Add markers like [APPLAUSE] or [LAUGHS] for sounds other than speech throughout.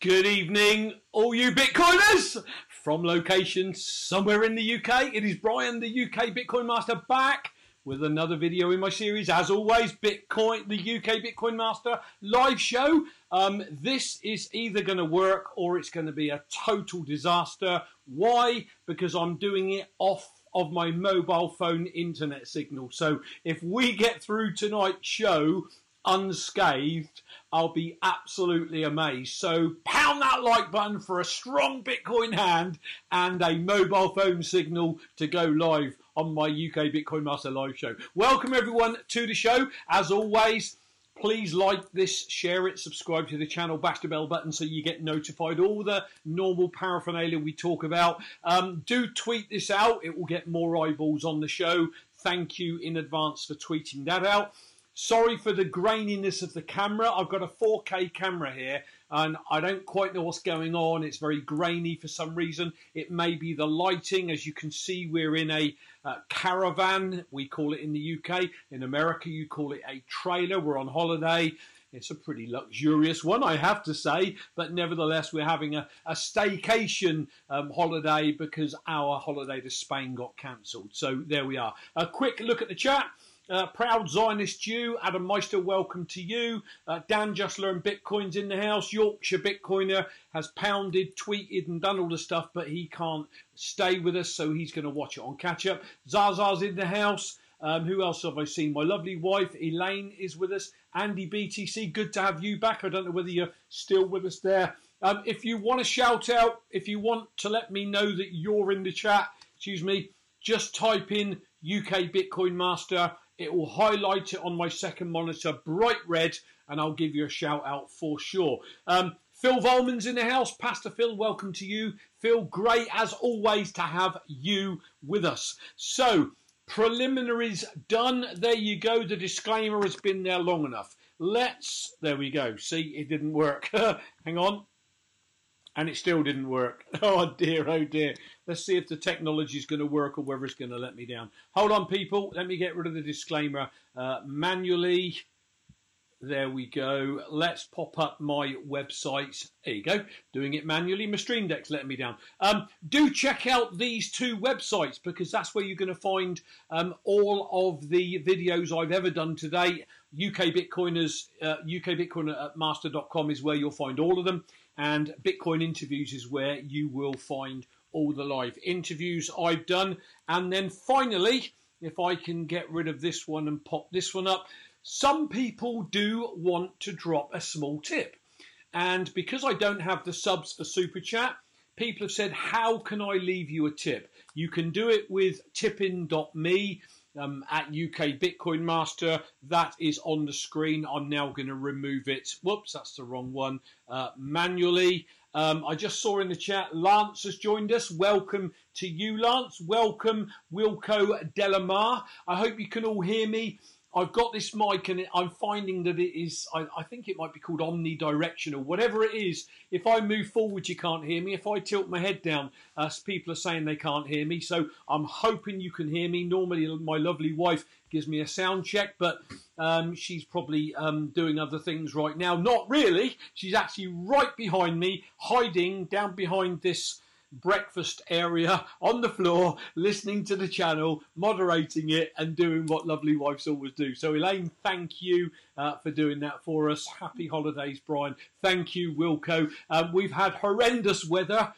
Good evening, all you Bitcoiners from location somewhere in the UK. It is Brian, the UK Bitcoin Master, back with another video in my series. As always, Bitcoin, the UK Bitcoin Master live show. Um, this is either going to work or it's going to be a total disaster. Why? Because I'm doing it off of my mobile phone internet signal. So if we get through tonight's show unscathed, I'll be absolutely amazed. So pound that like button for a strong Bitcoin hand and a mobile phone signal to go live on my UK Bitcoin Master live show. Welcome everyone to the show. As always, please like this, share it, subscribe to the channel, bash the bell button so you get notified. All the normal paraphernalia we talk about. Um, do tweet this out, it will get more eyeballs on the show. Thank you in advance for tweeting that out. Sorry for the graininess of the camera. I've got a 4K camera here and I don't quite know what's going on. It's very grainy for some reason. It may be the lighting. As you can see, we're in a uh, caravan. We call it in the UK. In America, you call it a trailer. We're on holiday. It's a pretty luxurious one, I have to say, but nevertheless, we're having a, a staycation um, holiday because our holiday to Spain got cancelled. So there we are. A quick look at the chat. Uh, proud Zionist Jew, Adam Meister, welcome to you. Uh, Dan just learned Bitcoin's in the house. Yorkshire Bitcoiner has pounded, tweeted, and done all the stuff, but he can't stay with us, so he's going to watch it on catch up. Zaza's in the house. Um, who else have I seen? My lovely wife Elaine is with us. Andy BTC, good to have you back. I don't know whether you're still with us there. Um, if you want to shout out, if you want to let me know that you're in the chat, excuse me, just type in UK Bitcoin Master it will highlight it on my second monitor, bright red, and I'll give you a shout out for sure. Um, Phil Volman's in the house. Pastor Phil, welcome to you. Phil, great as always to have you with us. So, preliminaries done. There you go. The disclaimer has been there long enough. Let's, there we go. See, it didn't work. [LAUGHS] Hang on and it still didn't work. [LAUGHS] Oh dear, oh dear. Let's see if the technology is going to work or whether it's going to let me down. Hold on, people. Let me get rid of the disclaimer uh, manually. There we go. Let's pop up my website. There you go. Doing it manually. My Stream Deck's letting me down. Um, do check out these two websites because that's where you're going to find um, all of the videos I've ever done today. UK Bitcoiners, uh, ukbitcoinermaster.com is where you'll find all of them and Bitcoin interviews is where you will find all the live interviews I've done. And then finally, if I can get rid of this one and pop this one up, some people do want to drop a small tip. And because I don't have the subs for Super Chat, people have said, How can I leave you a tip? You can do it with tippin.me um, at UK Bitcoin Master. That is on the screen. I'm now going to remove it. Whoops, that's the wrong one. Uh, manually. Um, I just saw in the chat Lance has joined us. Welcome to you, Lance. Welcome, Wilco Delamar. I hope you can all hear me. I've got this mic and I'm finding that it is, I, I, think it might be called omnidirectional, whatever it is. If I move forward, you can't hear me. If I tilt my head down, uh, people are saying they can't hear me. So I'm hoping you can hear me. Normally, my lovely wife gives me a sound check, but um, she's probably um, doing other things right now. Not really. She's actually right behind me, hiding down behind this breakfast area on the floor, listening to the channel, moderating it, and doing what lovely wives always do. So, Elaine, thank you uh, for doing that for us. Happy holidays, Brian. Thank you, Wilco. Um, we've had horrendous weather.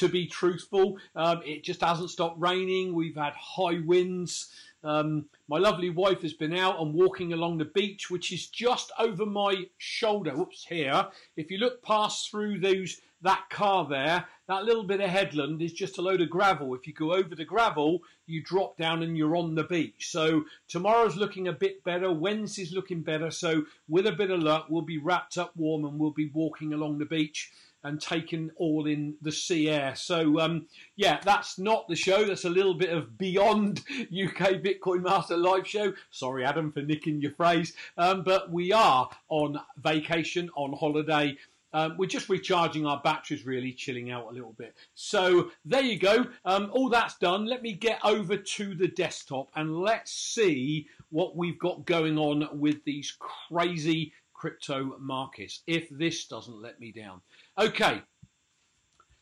To be truthful, um, it just hasn't stopped raining. We've had high winds. Um, my lovely wife has been out and walking along the beach, which is just over my shoulder. Whoops, here. If you look past through those that car there, that little bit of headland is just a load of gravel. If you go over the gravel, you drop down and you're on the beach. So tomorrow's looking a bit better. Wednesday's looking better. So with a bit of luck, we'll be wrapped up warm and we'll be walking along the beach and taken all in the sea air. So um, yeah, that's not the show. That's a little bit of beyond [LAUGHS] UK Bitcoin Master live show. Sorry, Adam, for nicking your phrase. Um, but we are on vacation, on holiday um, we're just recharging our batteries, really chilling out a little bit. So there you go. Um, all that's done. Let me get over to the desktop and let's see what we've got going on with these crazy crypto markets. If this doesn't let me down. Okay.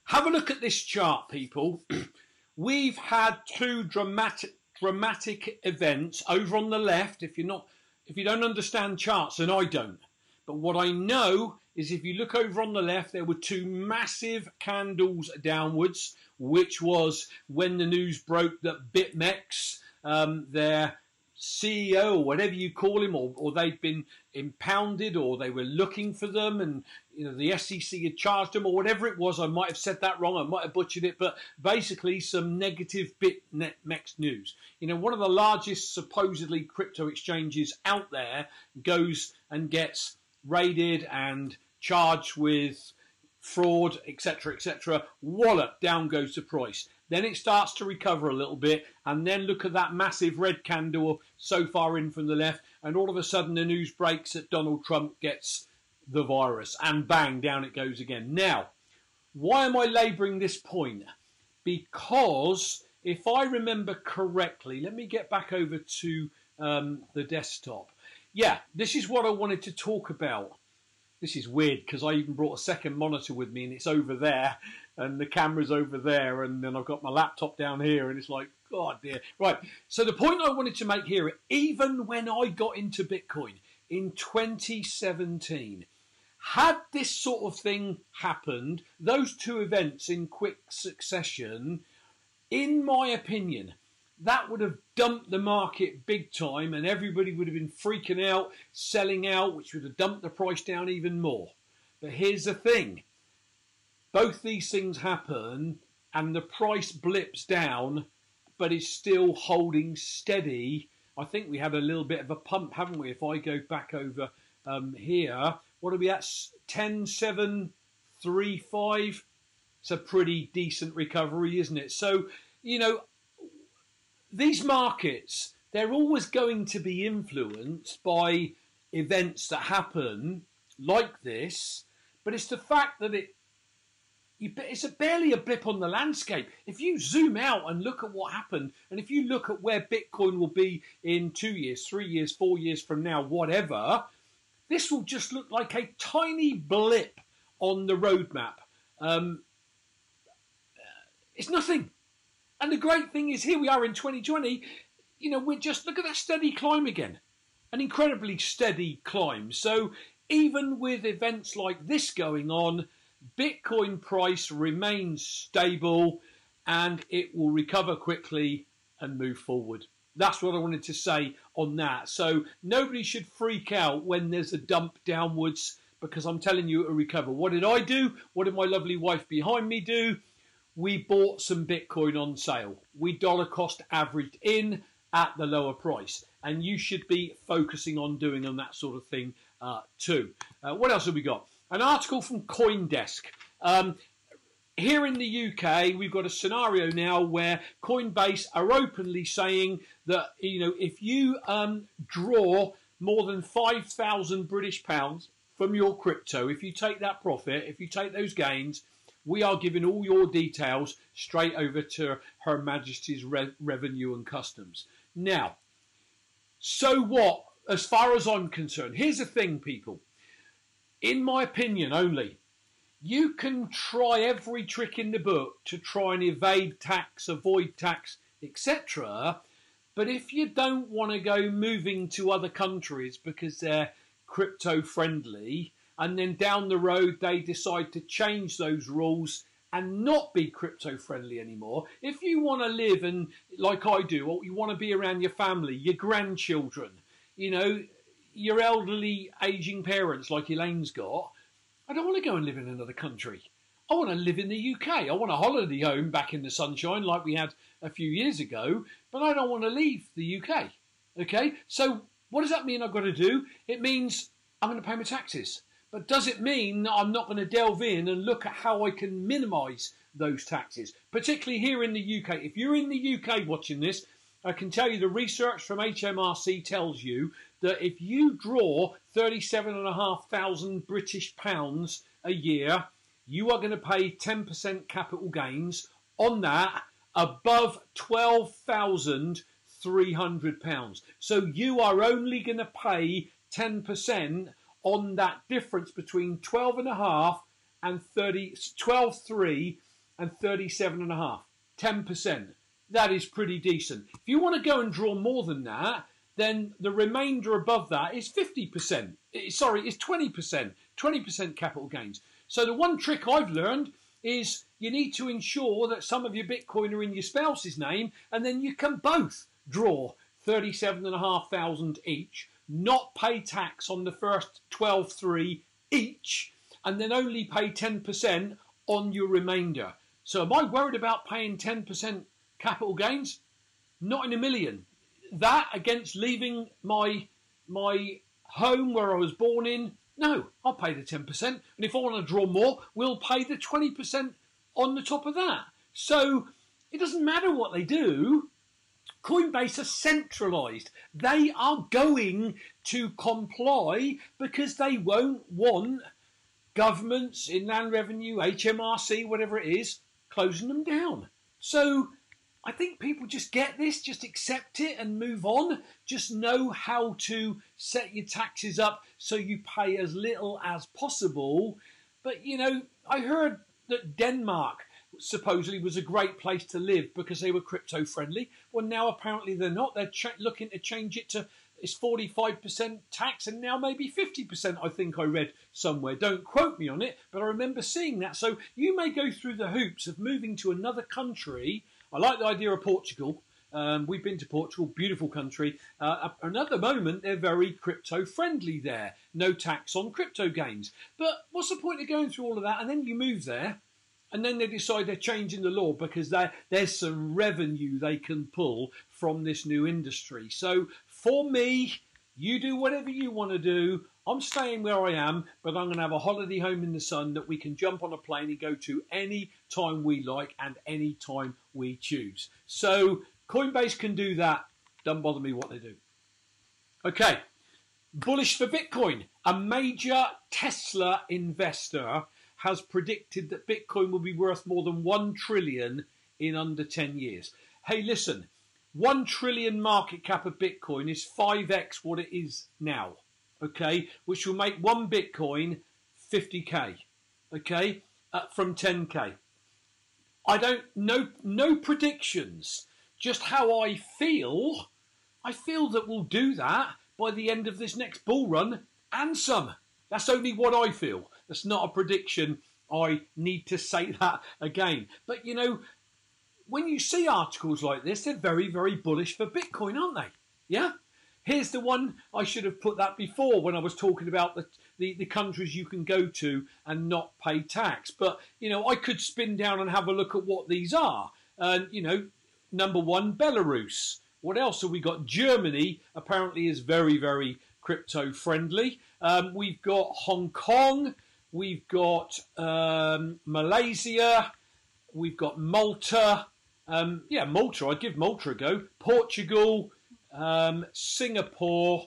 Have a look at this chart, people. [CLEARS THROAT] we've had two dramatic dramatic events over on the left. If you're not, if you don't understand charts, and I don't, but what I know is if you look over on the left, there were two massive candles downwards, which was when the news broke that BitMEX, um, their CEO or whatever you call him, or, or they'd been impounded, or they were looking for them, and you know the SEC had charged them, or whatever it was. I might have said that wrong. I might have butchered it, but basically some negative BitMEX news. You know, one of the largest supposedly crypto exchanges out there goes and gets raided and charged with fraud, etc., etc. Wallop, down goes the price. Then it starts to recover a little bit, and then look at that massive red candle so far in from the left, and all of a sudden the news breaks that Donald Trump gets the virus, and bang, down it goes again. Now, why am I labouring this point? Because if I remember correctly, let me get back over to um, the desktop. Yeah, this is what I wanted to talk about this is weird because I even brought a second monitor with me and it's over there and the camera's over there and then I've got my laptop down here and it's like, God dear. Right. So the point I wanted to make here, even when I got into Bitcoin in 2017, had this sort of thing happened, those two events in quick succession, in my opinion, that would have dumped the market big time and everybody would have been freaking out, selling out, which would have dumped the price down even more. But here's the thing both these things happen and the price blips down, but is still holding steady. I think we had a little bit of a pump, haven't we? If I go back over um, here, what are we at? 10, 7, 3, 5. It's a pretty decent recovery, isn't it? So, you know, these markets, they're always going to be influenced by events that happen like this, but it's the fact that it it's a barely a blip on the landscape. If you zoom out and look at what happened, and if you look at where Bitcoin will be in two years, three years, four years from now, whatever, this will just look like a tiny blip on the roadmap. Um, it's nothing. And the great thing is, here we are in 2020. You know, we're just look at that steady climb again, an incredibly steady climb. So even with events like this going on, Bitcoin price remains stable and it will recover quickly and move forward. That's what I wanted to say on that. So nobody should freak out when there's a dump downwards because I'm telling you it'll recover. What did I do? What did my lovely wife behind me do? we bought some Bitcoin on sale. We dollar cost averaged in at the lower price. And you should be focusing on doing on that sort of thing uh, too. Uh, what else have we got? An article from Coindesk. Um, here in the UK, we've got a scenario now where Coinbase are openly saying that you know if you um, draw more than five thousand British pounds from your crypto, if you take that profit, if you take those gains, we are giving all your details straight over to Her Majesty's Re- Revenue and Customs. Now, so what? As far as I'm concerned, here's the thing, people. In my opinion, only you can try every trick in the book to try and evade tax, avoid tax, etc. But if you don't want to go moving to other countries because they're crypto friendly, and then down the road they decide to change those rules and not be crypto friendly anymore. If you want to live and like I do, or you want to be around your family, your grandchildren, you know, your elderly aging parents like Elaine's got, I don't want to go and live in another country. I want to live in the UK. I want a holiday home back in the sunshine like we had a few years ago, but I don't want to leave the UK. Okay? So what does that mean I've got to do? It means I'm going to pay my taxes. But does it mean that I'm not going to delve in and look at how I can minimise those taxes, particularly here in the UK? If you're in the UK watching this, I can tell you the research from HMRC tells you that if you draw 37,500 British pounds a year, you are going to pay 10% capital gains on that above 12,300 pounds. So you are only going to pay 10% on that difference between 12 and a half and 30, 12, 3 and 37 and a half. 10%. That is pretty decent. If you want to go and draw more than that, then the remainder above that is 50%. Eh, sorry, it's 20%. 20% capital gains. So the one trick I've learned is you need to ensure that some of your Bitcoin are in your spouse's name, and then you can both draw 37,500 each not pay tax on the first 12.3 each, and then only pay 10% on your remainder. So am I worried about paying 10% capital gains? Not in a million. That against leaving my my home where I was born in, no, I'll pay the 10%. And if I want to draw more, we'll pay the 20% on the top of that. So it doesn't matter what they do. Coinbase are centralized. They are going to comply because they won't want governments, Inland Revenue, HMRC, whatever it is, closing them down. So I think people just get this, just accept it and move on. Just know how to set your taxes up so you pay as little as possible. But you know, I heard that Denmark supposedly was a great place to live because they were crypto friendly. Well, now apparently they're not. They're ch- looking to change it to it's 45% tax and now maybe 50%, I think I read somewhere. Don't quote me on it, but I remember seeing that. So you may go through the hoops of moving to another country. I like the idea of Portugal. Um, we've been to Portugal, beautiful country. Uh, another moment, they're very crypto friendly there. No tax on crypto gains. But what's the point of going through all of that? And then you move there and then they decide they're changing the law because there's some revenue they can pull from this new industry. So for me, you do whatever you want to do. I'm staying where I am, but I'm going to have a holiday home in the sun that we can jump on a plane and go to any time we like and any time we choose. So Coinbase can do that. Don't bother me what they do. Okay, bullish for Bitcoin. A major Tesla investor has predicted that Bitcoin will be worth more than 1 trillion in under 10 years. Hey, listen, 1 trillion market cap of Bitcoin is 5x what it is now, okay? Which will make one Bitcoin 50k, okay? Uh, from 10k. I don't no no predictions, just how I feel. I feel that we'll do that by the end of this next bull run and some. That's only what I feel. That's not a prediction. I need to say [LAUGHS] that again. But you know, when you see articles like this, they're very, very bullish for Bitcoin, aren't they? Yeah? Here's the one I should have put that before when I was talking about the, the, the, countries you can go to and not pay tax. But, you know, I could spin down and have a look at what these are. And, uh, you know, number one, Belarus. What else have we got? Germany apparently is very, very crypto friendly. Um, we've got Hong Kong. We've got um, Malaysia. we've got Malta. Um, yeah, Malta. I'd give Malta a go. Portugal, um, Singapore.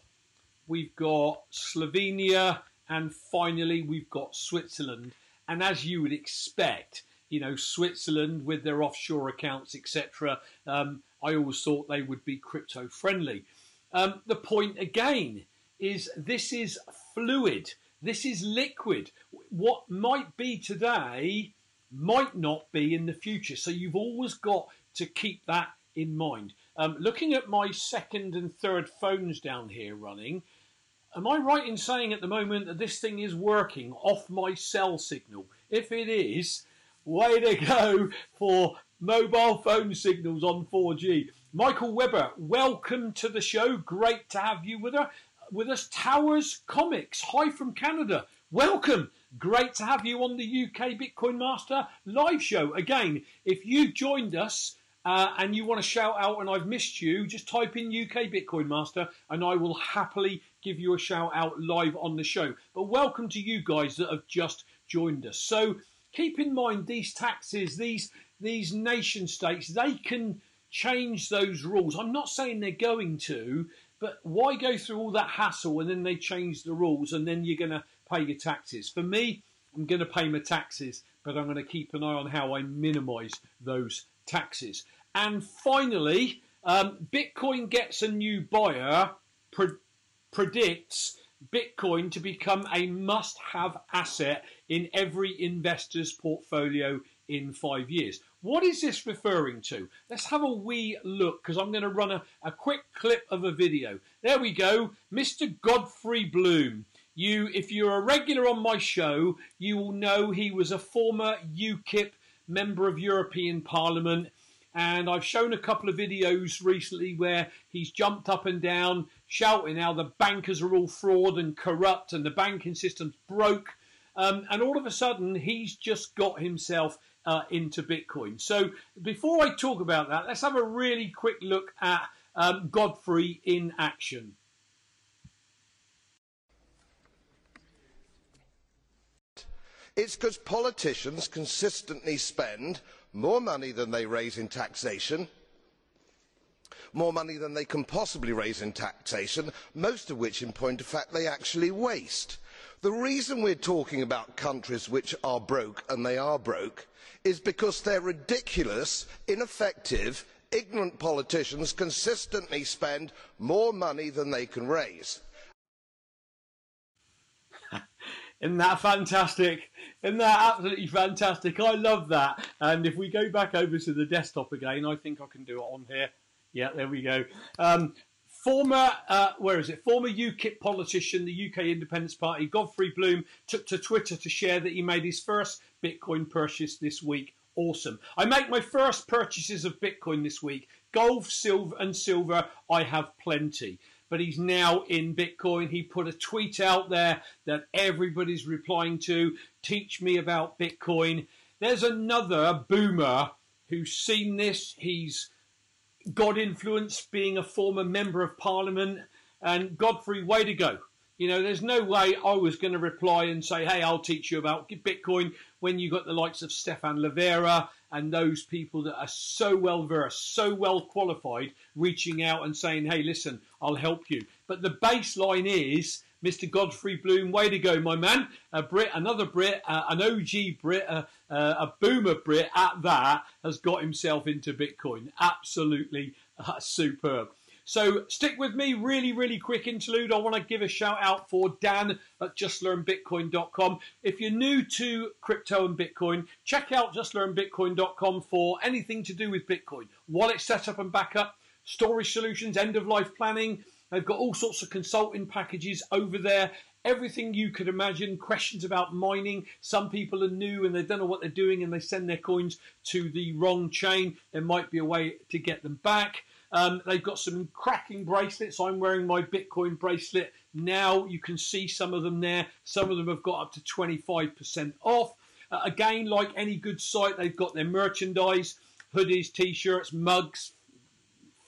We've got Slovenia, and finally we've got Switzerland. And as you would expect, you know, Switzerland with their offshore accounts, etc. Um, I always thought they would be crypto friendly. Um, the point again is this is fluid. This is liquid. What might be today might not be in the future. So you've always got to keep that in mind. Um, looking at my second and third phones down here running, am I right in saying at the moment that this thing is working off my cell signal? If it is, way to go for mobile phone signals on 4G. Michael Webber, welcome to the show. Great to have you with us. With us, Towers Comics. Hi from Canada. Welcome. Great to have you on the UK Bitcoin Master live show. Again, if you've joined us uh, and you want to shout out and I've missed you, just type in UK Bitcoin Master and I will happily give you a shout out live on the show. But welcome to you guys that have just joined us. So keep in mind these taxes, these these nation states, they can change those rules. I'm not saying they're going to, but why go through all that hassle and then they change the rules and then you're going to pay your taxes? For me, I'm going to pay my taxes, but I'm going to keep an eye on how I minimise those taxes. And finally, um, Bitcoin gets a new buyer, pre- predicts Bitcoin to become a must have asset in every investor's portfolio in five years. What is this referring to? Let's have a wee look because I'm going to run a, a quick clip of a video. There we go, Mr. Godfrey Bloom. You, if you're a regular on my show, you will know he was a former UKIP member of European Parliament. And I've shown a couple of videos recently where he's jumped up and down shouting how the bankers are all fraud and corrupt and the banking system's broke. Um, and all of a sudden, he's just got himself uh, into Bitcoin. So before I talk about that, let's have a really quick look at um, Godfrey in action. It's because politicians consistently spend more money than they raise in taxation, more money than they can possibly raise in taxation, most of which, in point of fact, they actually waste. The reason we are talking about countries which are broke, and they are broke, is because their ridiculous, ineffective, ignorant politicians consistently spend more money than they can raise. Isn't that fantastic? Isn't that absolutely fantastic? I love that. And if we go back over to the desktop again, I think I can do it on here. Yeah, there we go. Um, Former, uh, where is it? Former UKIP politician, the UK Independence Party, Godfrey Bloom, took to Twitter to share that he made his first Bitcoin purchase this week. Awesome. I make my first purchases of Bitcoin this week. Gold, silver, and silver, I have plenty. But he's now in Bitcoin. He put a tweet out there that everybody's replying to. Teach me about Bitcoin. There's another boomer who's seen this. He's God influence, being a former member of parliament, and Godfrey, way to go. You know, there's no way I was going to reply and say, hey, I'll teach you about Bitcoin when you got the likes of Stefan Livera and those people that are so well versed, so well qualified, reaching out and saying, hey, listen, I'll help you. But the baseline is Mr. Godfrey Bloom, way to go, my man. A Brit, another Brit, uh, an OG Brit, uh, uh, a boomer Brit at that, has got himself into Bitcoin. Absolutely uh, superb. So stick with me, really, really quick interlude. I want to give a shout out for Dan at justlearnbitcoin.com. If you're new to crypto and Bitcoin, check out justlearnbitcoin.com for anything to do with Bitcoin. Wallet setup and backup, storage solutions, end of life planning, They've got all sorts of consulting packages over there. Everything you could imagine. Questions about mining. Some people are new and they don't know what they're doing and they send their coins to the wrong chain. There might be a way to get them back. Um, they've got some cracking bracelets. I'm wearing my Bitcoin bracelet now. You can see some of them there. Some of them have got up to 25% off. Uh, again, like any good site, they've got their merchandise, hoodies, t-shirts, mugs,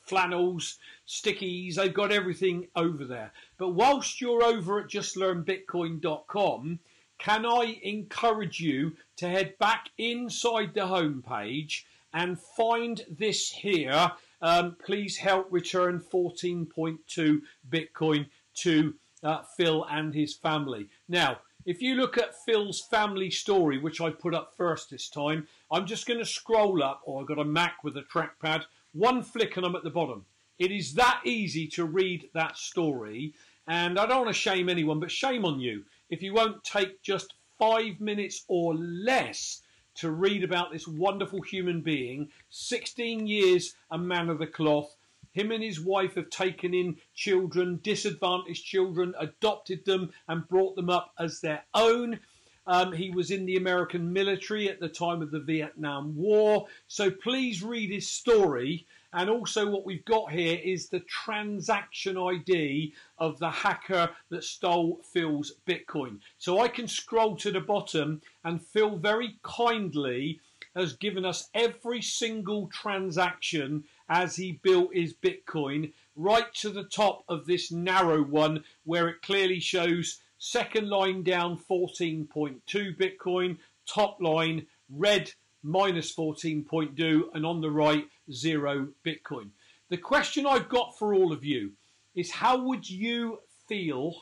flannels, stickies, they've got everything over there. But whilst you're over at justlearnbitcoin.com, can I encourage you to head back inside the homepage and find this here? Um, please help return 14.2 Bitcoin to uh, Phil and his family. Now, if you look at Phil's family story, which I put up first this time, I'm just going to scroll up, or I've got a Mac with a trackpad, one flick and I'm at the bottom. It is that easy to read that story, and I don't want to shame anyone, but shame on you if you won't take just five minutes or less to read about this wonderful human being, 16 years a man of the cloth. Him and his wife have taken in children, disadvantaged children, adopted them, and brought them up as their own. Um, he was in the American military at the time of the Vietnam War. So please read his story and also, what we've got here is the transaction ID of the hacker that stole Phil's Bitcoin. So I can scroll to the bottom, and Phil very kindly has given us every single transaction as he built his Bitcoin right to the top of this narrow one where it clearly shows second line down 14.2 Bitcoin, top line red minus 14.2, and on the right, zero Bitcoin. The question I've got for all of you is how would you feel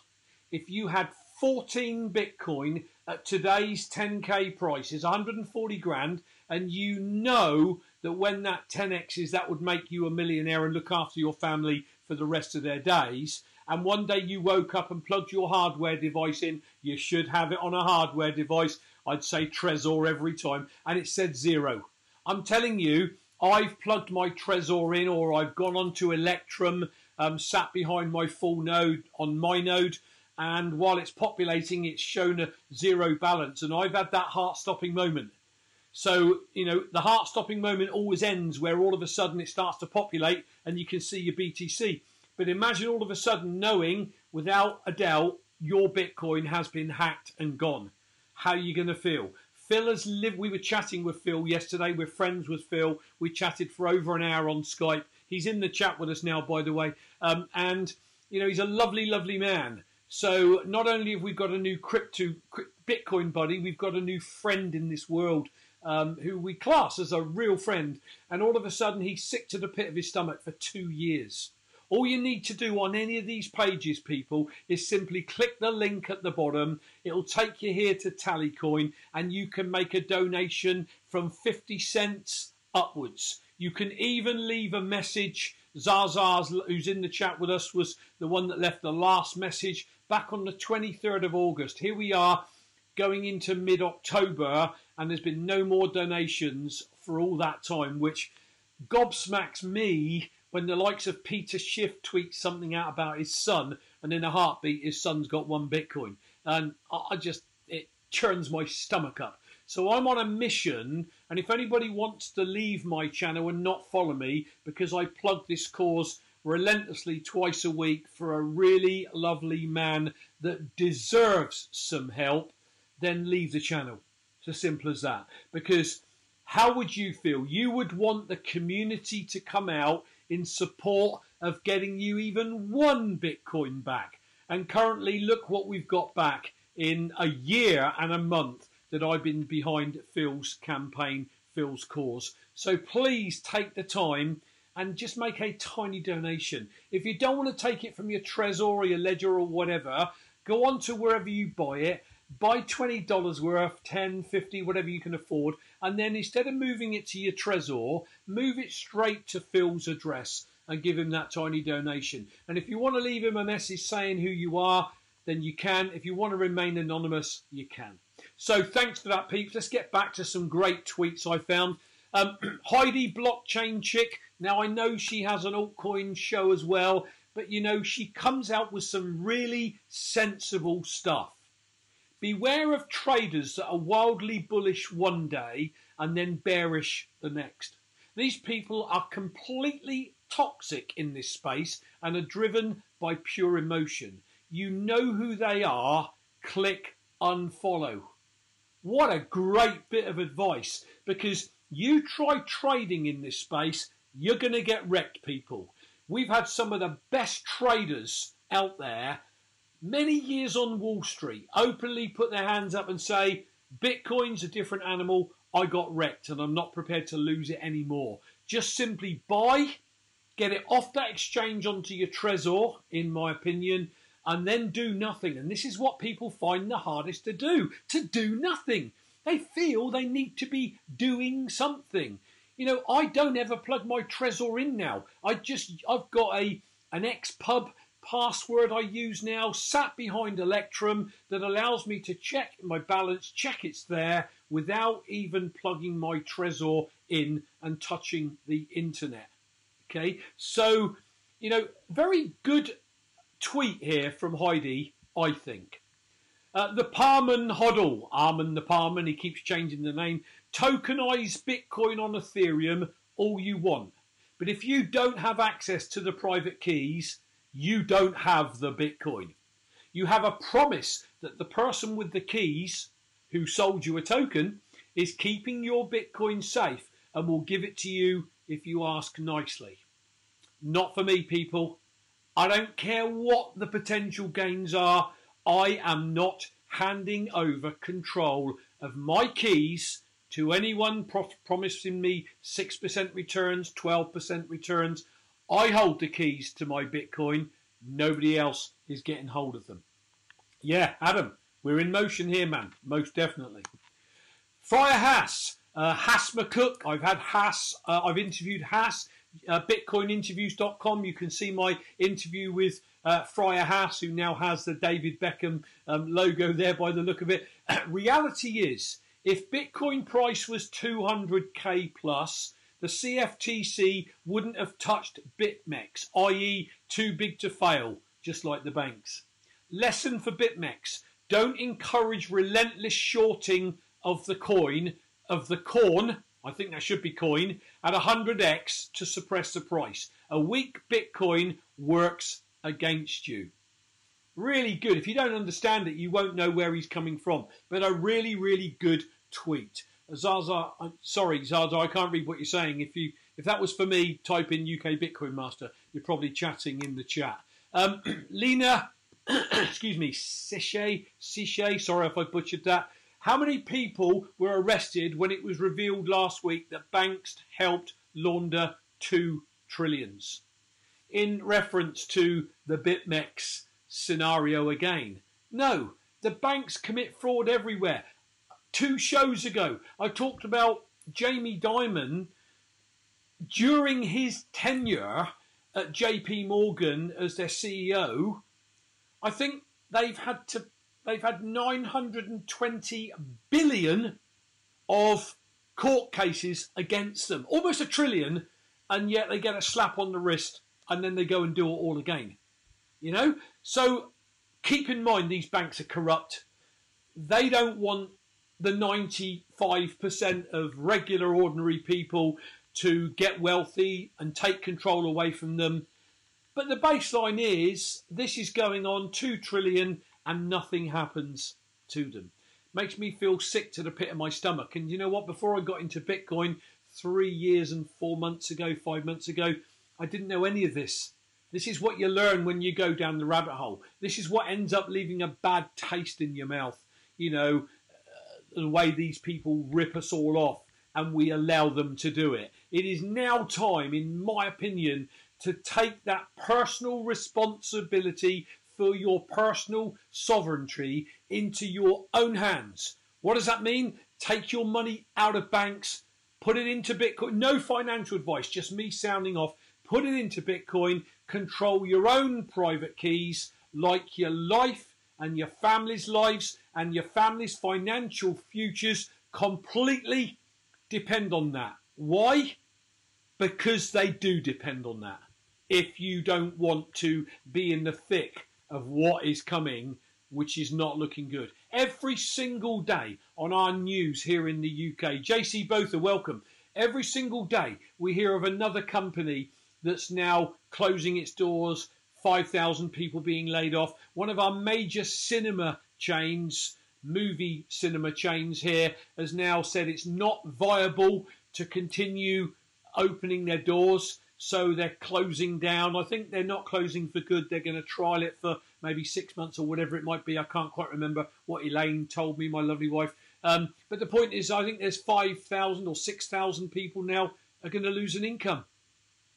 if you had 14 Bitcoin at today's 10k price is 140 grand, and you know that when that 10X is, that would make you a millionaire and look after your family for the rest of their days. And one day you woke up and plugged your hardware device in, you should have it on a hardware device I'd say Trezor every time, and it said zero. I'm telling you, I've plugged my Trezor in, or I've gone onto Electrum, um, sat behind my full node on my node, and while it's populating, it's shown a zero balance, and I've had that heart-stopping moment. So, you know, the heart stopping moment always ends where all of a sudden it starts to populate and you can see your BTC. But imagine all of a sudden knowing without a doubt your Bitcoin has been hacked and gone. How are you going to feel? Phil has lived. We were chatting with Phil yesterday. We're friends with Phil. We chatted for over an hour on Skype. He's in the chat with us now, by the way. Um, and you know, he's a lovely, lovely man. So not only have we got a new crypto Bitcoin buddy, we've got a new friend in this world um, who we class as a real friend. And all of a sudden, he's sick to the pit of his stomach for two years. All you need to do on any of these pages, people, is simply click the link at the bottom. It'll take you here to Tallycoin and you can make a donation from 50 cents upwards. You can even leave a message. Zazaz, who's in the chat with us, was the one that left the last message back on the 23rd of August. Here we are going into mid October, and there's been no more donations for all that time, which gobsmacks me when the likes of Peter Schiff tweets something out about his son, and in a heartbeat, his son's got one Bitcoin. And I just, it churns my stomach up. So I'm on a mission, and if anybody wants to leave my channel and not follow me, because I plug this cause relentlessly twice a week for a really lovely man that deserves some help, then leave the channel. It's as simple as that. Because how would you feel? You would want the community to come out in support of getting you even one Bitcoin back. And currently, look what we've got back in a year and a month that I've been behind Phil's campaign, Phil's cause. So please take the time and just make a tiny donation. If you don't want to take it from your Trezor or your Ledger or whatever, go on to wherever you buy it, buy $20 worth, 10, 50, whatever you can afford, and then instead of moving it to your Trezor, move it straight to Phil's address and give him that tiny donation. And if you want to leave him a message saying who you are, then you can. If you want to remain anonymous, you can. So thanks for that, peeps. Let's get back to some great tweets I found. Um, [CLEARS THROAT] Heidi Blockchain Chick. Now I know she has an altcoin show as well, but you know she comes out with some really sensible stuff. Beware of traders that are wildly bullish one day and then bearish the next. These people are completely toxic in this space and are driven by pure emotion. You know who they are, click unfollow. What a great bit of advice because you try trading in this space, you're going to get wrecked, people. We've had some of the best traders out there many years on Wall Street openly put their hands up and say, Bitcoin's a different animal. I got wrecked and I'm not prepared to lose it anymore. Just simply buy, get it off that exchange onto your Trezor, in my opinion, and then do nothing. And this is what people find the hardest to do to do nothing. They feel they need to be doing something. You know, I don't ever plug my Trezor in now. I just, I've got a an Xpub password I use now sat behind Electrum that allows me to check my balance, check it's there without even plugging my Trezor in and touching the internet. Okay, so you know, very good tweet here from Heidi, I think. Uh, the Parman Hodl, Arman the Parman, he keeps changing the name. Tokenize Bitcoin on Ethereum all you want. But if you don't have access to the private keys, you don't have the Bitcoin. You have a promise that the person with the keys who sold you a token is keeping your Bitcoin safe and will give it to you if you ask nicely. Not for me, people. I don't care what the potential gains are. I am not handing over control of my keys to anyone pro- promising me 6% returns, 12% returns. I hold the keys to my Bitcoin. Nobody else is getting hold of them. Yeah, Adam, we're in motion here, man. Most definitely. Friar Hass, uh, Hass McCook. I've had Hass. Uh, I've interviewed Hass. Uh, BitcoinInterviews.com. You can see my interview with uh, Friar Hass, who now has the David Beckham um, logo there by the look of it. [CLEARS THROAT] Reality is, if Bitcoin price was 200k plus, the CFTC wouldn't have touched BitMEX, i.e., too big to fail, just like the banks. Lesson for BitMEX don't encourage relentless shorting of the coin, of the corn, I think that should be coin, at 100x to suppress the price. A weak Bitcoin works against you. Really good. If you don't understand it, you won't know where he's coming from. But a really, really good tweet. Zaza, I'm sorry, Zaza, I can't read what you're saying. If you if that was for me, type in UK Bitcoin Master. You're probably chatting in the chat. Um, [CLEARS THROAT] Lena, [CLEARS THROAT] excuse me, Sishay, Sishay, sorry if I butchered that. How many people were arrested when it was revealed last week that banks helped launder two trillions? In reference to the BitMEX scenario again. No, the banks commit fraud everywhere two shows ago, I talked about Jamie Dimon during his tenure at JP Morgan as their CEO. I think they've had to they've had 920 billion of court cases against them, almost a trillion, and yet they get a slap on the wrist and then they go and do it all again. You know? So keep in mind these banks are corrupt. They don't want the 95% of regular, ordinary people to get wealthy and take control away from them. But the baseline is this is going on 2 trillion and nothing happens to them. Makes me feel sick to the pit of my stomach. And you know what? Before I got into Bitcoin three years and four months ago, five months ago, I didn't know any of this. This is what you learn when you go down the rabbit hole. This is what ends up leaving a bad taste in your mouth. You know, the way these people rip us all off and we allow them to do it. It is now time, in my opinion, to take that personal responsibility for your personal sovereignty into your own hands. What does that mean? Take your money out of banks, put it into Bitcoin. No financial advice, just me sounding off. Put it into Bitcoin, control your own private keys like your life and your family's lives and your family's financial futures completely depend on that. Why? Because they do depend on that. If you don't want to be in the thick of what is coming, which is not looking good. Every single day on our news here in the UK, JC Botha, welcome. Every single day we hear of another company that's now closing its doors, 5,000 people being laid off. One of our major cinema chains, movie cinema chains here, has now said it's not viable to continue opening their doors. So they're closing down. I think they're not closing for good. They're going to trial it for maybe six months or whatever it might be. I can't quite remember what Elaine told me, my lovely wife. Um, but the point is, I think there's 5,000 or 6,000 people now are going to lose an income.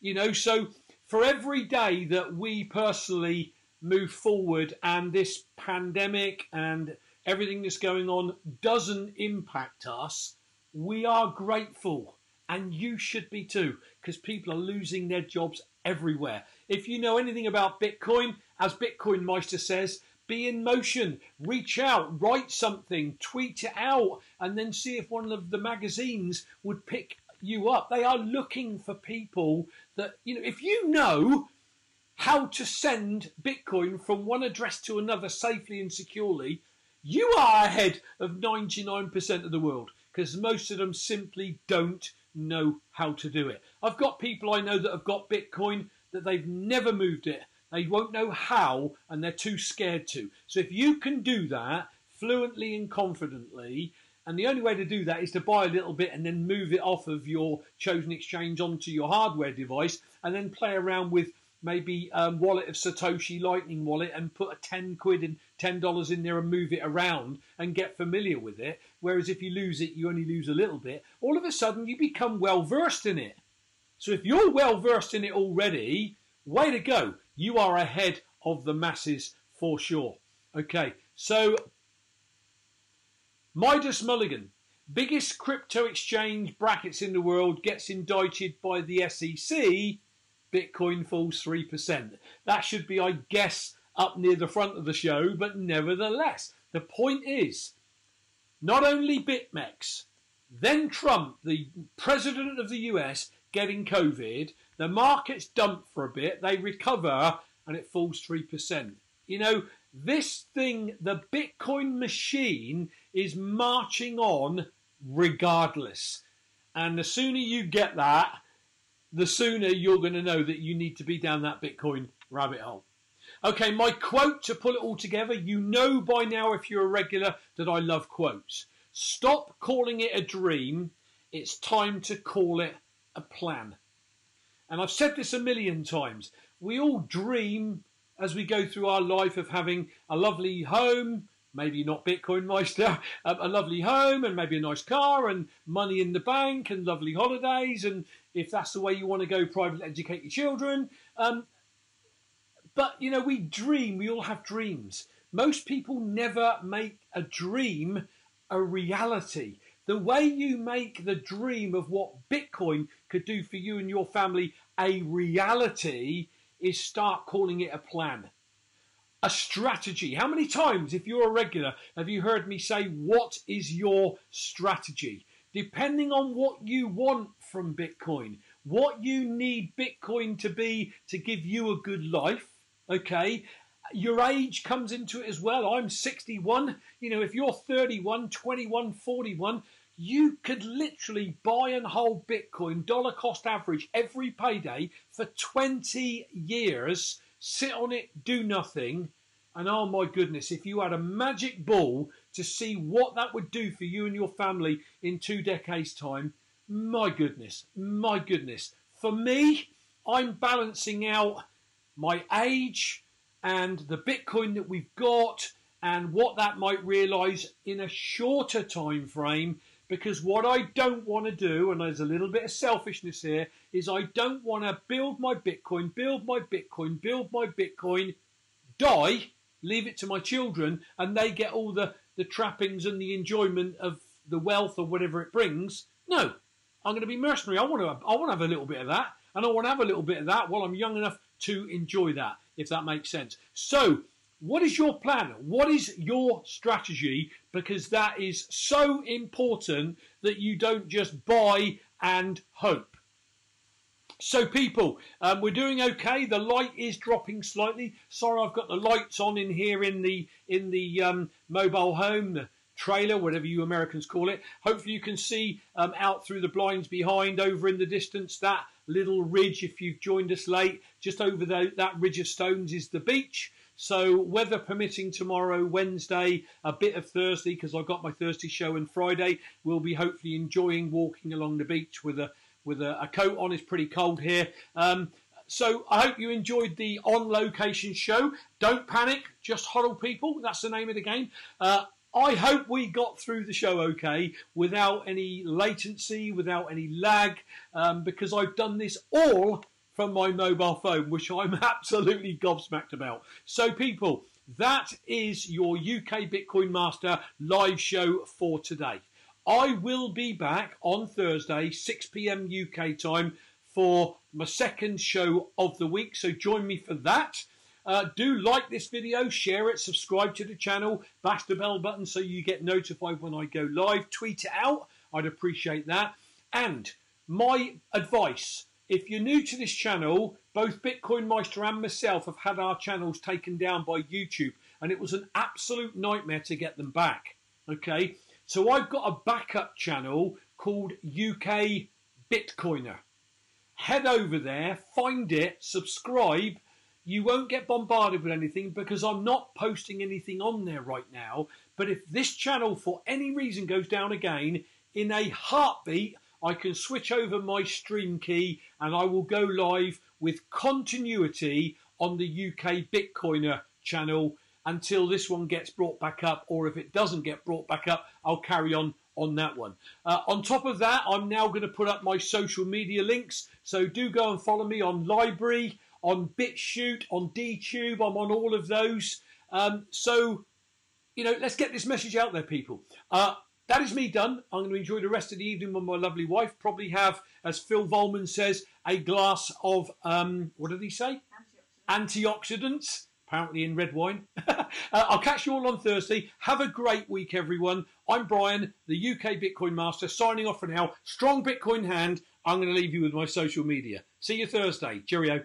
You know, so for every day that we personally move forward and this pandemic and everything that's going on doesn't impact us, we are grateful. And you should be too, because people are losing their jobs everywhere. If you know anything about Bitcoin, as Bitcoin Meister says, be in motion, reach out, write something, tweet it out, and then see if one of the magazines would pick you up. They are looking for people that, you know, if you know how to send Bitcoin from one address to another safely and securely, you are ahead of 99% of the world because most of them simply don't know how to do it. I've got people I know that have got Bitcoin that they've never moved it. They won't know how and they're too scared to. So if you can do that fluently and confidently, and the only way to do that is to buy a little bit and then move it off of your chosen exchange onto your hardware device and then play around with maybe um, wallet of Satoshi Lightning wallet and put a 10 quid and $10 in there and move it around and get familiar with it. Whereas if you lose it, you only lose a little bit. All of a sudden, you become well versed in it. So if you're well versed in it already, way to go. You are ahead of the masses for sure. Okay, so Midas Mulligan, biggest crypto exchange brackets in the world, gets indicted by the SEC Bitcoin falls 3%. That should be, I guess, up near the front of the show, but nevertheless, the point is not only BitMEX, then Trump, the president of the US, getting COVID, the markets dump for a bit, they recover, and it falls 3%. You know, this thing, the Bitcoin machine, is marching on regardless. And the sooner you get that, the sooner you're going to know that you need to be down that Bitcoin rabbit hole. Okay, my quote to pull it all together. You know by now, if you're a regular, that I love quotes. Stop calling it a dream. It's time to call it a plan. And I've said this a million times. We all dream as we go through our life of having a lovely home, maybe not Bitcoin Meister, [LAUGHS] a lovely home and maybe a nice car and money in the bank and lovely holidays and if that's the way you want to go, privately educate your children. Um, but you know, we dream. We all have dreams. Most people never make a dream a reality. The way you make the dream of what Bitcoin could do for you and your family a reality is start calling it a plan, a strategy. How many times, if you're a regular, have you heard me say, What is your strategy? Depending on what you want from Bitcoin, what you need Bitcoin to be to give you a good life, okay? Your age comes into it as well. I'm 61. You know, if you're 31, 21, 41, you could literally buy and hold Bitcoin dollar cost average every payday for 20 years, sit on it, do nothing. And oh my goodness, if you had a magic ball to see what that would do for you and your family in two decades' time, my goodness, my goodness. For me, I'm balancing out my age and the Bitcoin that we've got and what that might realize in a shorter time frame because what I don't want to do, and there's a little bit of selfishness here, is I don't want to build my Bitcoin, build my Bitcoin, build my Bitcoin, die, leave it to my children, and they get all the, the trappings and the enjoyment of the wealth or whatever it brings. No, I'm going to be mercenary. I want to. I want to have a little bit of that, and I want to have a little bit of that while I'm young enough to enjoy that. If that makes sense. So, what is your plan? What is your strategy? Because that is so important that you don't just buy and hope. So, people, um, we're doing okay. The light is dropping slightly. Sorry, I've got the lights on in here in the in the um, mobile home trailer, whatever you Americans call it. Hopefully, you can see um, out through the blinds behind, over in the distance, that little ridge. If you've joined us late, just over the, that ridge of stones is the beach. So, weather permitting tomorrow, Wednesday, a bit of Thursday, because I've got my Thursday show and Friday, we'll be hopefully enjoying walking along the beach with a with a, a coat on. It's pretty cold here. Um, so I hope you enjoyed the on location show. Don't panic, just huddle people. That's the name of the game. Uh, I hope we got through the show okay without any latency, without any lag, um, because I've done this all from my mobile phone, which I'm [LAUGHS] absolutely gobsmacked about. So, people, that is your UK Bitcoin Master live show for today. I will be back on Thursday, 6 pm UK time, for my second show of the week. So join me for that. Uh, do like this video, share it, subscribe to the channel, bash the bell button so you get notified when I go live. Tweet it out, I'd appreciate that. And my advice if you're new to this channel, both Bitcoin Meister and myself have had our channels taken down by YouTube, and it was an absolute nightmare to get them back. Okay, so I've got a backup channel called UK Bitcoiner head over there, find it, subscribe. You won't get bombarded with anything because I'm not posting anything on there right now. But if this channel for any reason goes down again, in a heartbeat, I can switch over my stream key and I will go live with continuity on the UK Bitcoiner channel until this one gets brought back up, or if it doesn't get brought back up, I'll carry on on that one. Uh, on top of that, I'm now going to put up my social media links. So do go and follow me on LBRY, on BitChute, on DTube. I'm on all of those. Um, so, you know, let's get this message out there, people. Uh, that is me done. I'm going to enjoy the rest of the evening with my lovely wife. Probably have, as Phil Volman says, a glass of, um, what did he say? Antioxidants. Antioxidants apparently in red wine. [LAUGHS] uh, I'll catch you all on Thursday. Have a great week, everyone. I'm Brian, the UK Bitcoin Master, signing off for now. Strong Bitcoin hand. I'm going to leave you with my social media. See you Thursday. Cheerio.